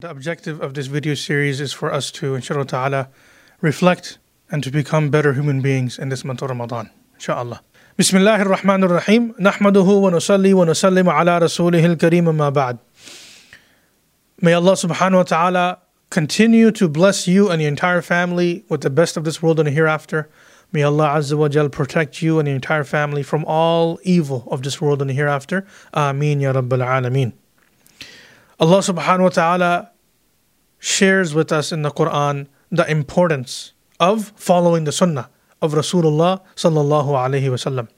The objective of this video series is for us to, inshallah ta'ala, reflect and to become better human beings in this month of Ramadan. Inshallah. Bismillah ar-Rahman ar-Rahim. Nahmaduhu wa nusalli wa nusallim ala rasulihil kareem ma ba'd. May Allah subhanahu wa ta'ala continue to bless you and your entire family with the best of this world and the hereafter. May Allah Azza wa Jal protect you and your entire family from all evil of this world and the hereafter. Ameen ya Rabbil Alameen. Allah subhanahu wa ta'ala shares with us in the Quran the importance of following the sunnah of Rasulullah sallallahu alaihi wasallam.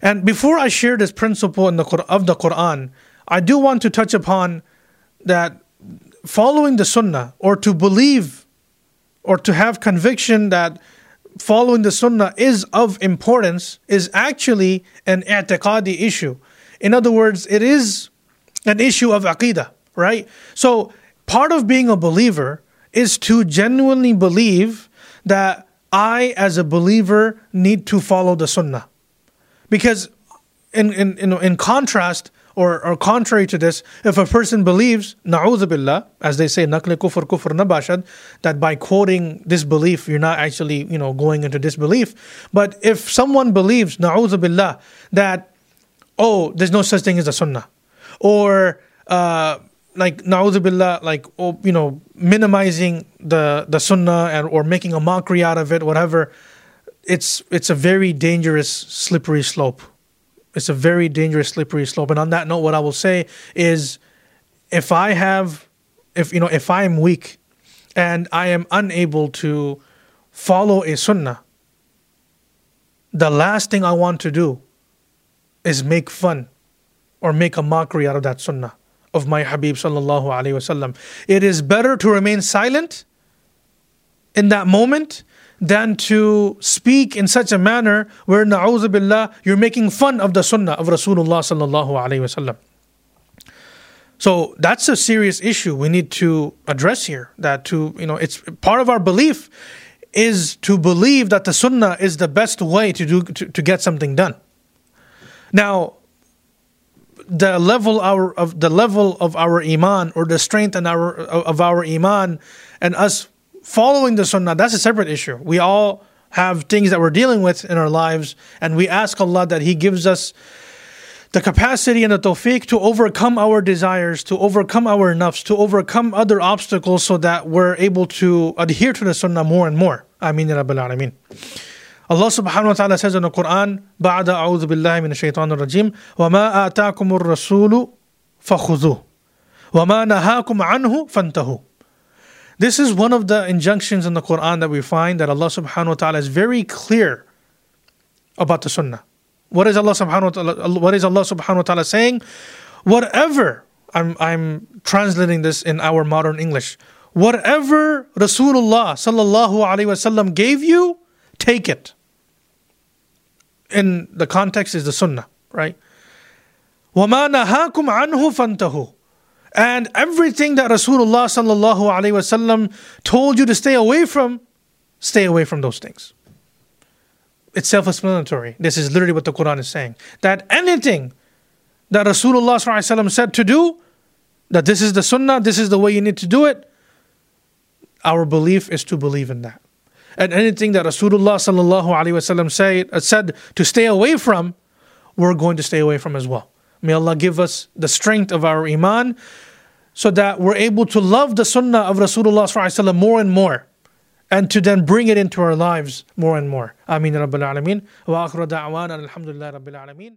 And before I share this principle in the of the Quran, I do want to touch upon that following the sunnah or to believe or to have conviction that following the sunnah is of importance is actually an i'tiqadi issue. In other words, it is an issue of aqidah, right? So part of being a believer is to genuinely believe that I, as a believer, need to follow the sunnah. Because in, in, in, in contrast, or, or contrary to this, if a person believes, na'udhu as they say, nakli kufr kufr nabashad, that by quoting this belief, you're not actually, you know, going into disbelief. But if someone believes, na'udhu that, oh, there's no such thing as a sunnah, or uh, like na'udhu like oh, you know, minimizing the the sunnah and or making a mockery out of it, whatever. It's it's a very dangerous slippery slope. It's a very dangerous slippery slope. And on that note, what I will say is, if I have, if you know, if I am weak, and I am unable to follow a sunnah, the last thing I want to do is make fun or make a mockery out of that sunnah of my Habib sallallahu alaihi wasallam. It is better to remain silent in that moment than to speak in such a manner where na'udhu billah you're making fun of the sunnah of Rasulullah sallallahu alaihi wasallam. So that's a serious issue we need to address here. That to you know it's part of our belief is to believe that the sunnah is the best way to do to, to get something done. Now the level our of the level of our iman or the strength and our of our iman and us following the sunnah that's a separate issue. We all have things that we're dealing with in our lives and we ask Allah that he gives us the capacity and the tawfiq to overcome our desires to overcome our nafs to overcome other obstacles so that we're able to adhere to the sunnah more and more. Amin ya rabbil alameen Allah subhanahu wa ta'ala says in the Quran, بعد أعوذ بالله من الشيطان الرجيم وما آتاكم الرسول فخذوه وما نهاكم عنه فانتهوا This is one of the injunctions in the Quran that we find that Allah subhanahu wa ta'ala is very clear about the sunnah. What is Allah subhanahu wa ta'ala, what is Allah subhanahu wa ta'ala saying? Whatever, I'm, I'm translating this in our modern English, whatever Rasulullah sallallahu alayhi wasallam gave you, take it. In the context is the sunnah, right? وَمَا نَهَاكُمْ عَنْهُ فَانْتَهُ And everything that Rasulullah sallallahu alaihi wasallam told you to stay away from, stay away from those things. It's self-explanatory. This is literally what the Quran is saying. That anything that Rasulullah sallallahu said to do, that this is the sunnah, this is the way you need to do it, our belief is to believe in that and anything that Rasulullah sallallahu alaihi wasallam say, uh, said to stay away from, we're going to stay away from as well. May Allah give us the strength of our iman so that we're able to love the sunnah of Rasulullah sallallahu alaihi more and more and to then bring it into our lives more and more. Ameen Rabbil Alameen. Wa akhra da'wana alhamdulillah Rabbil Alameen.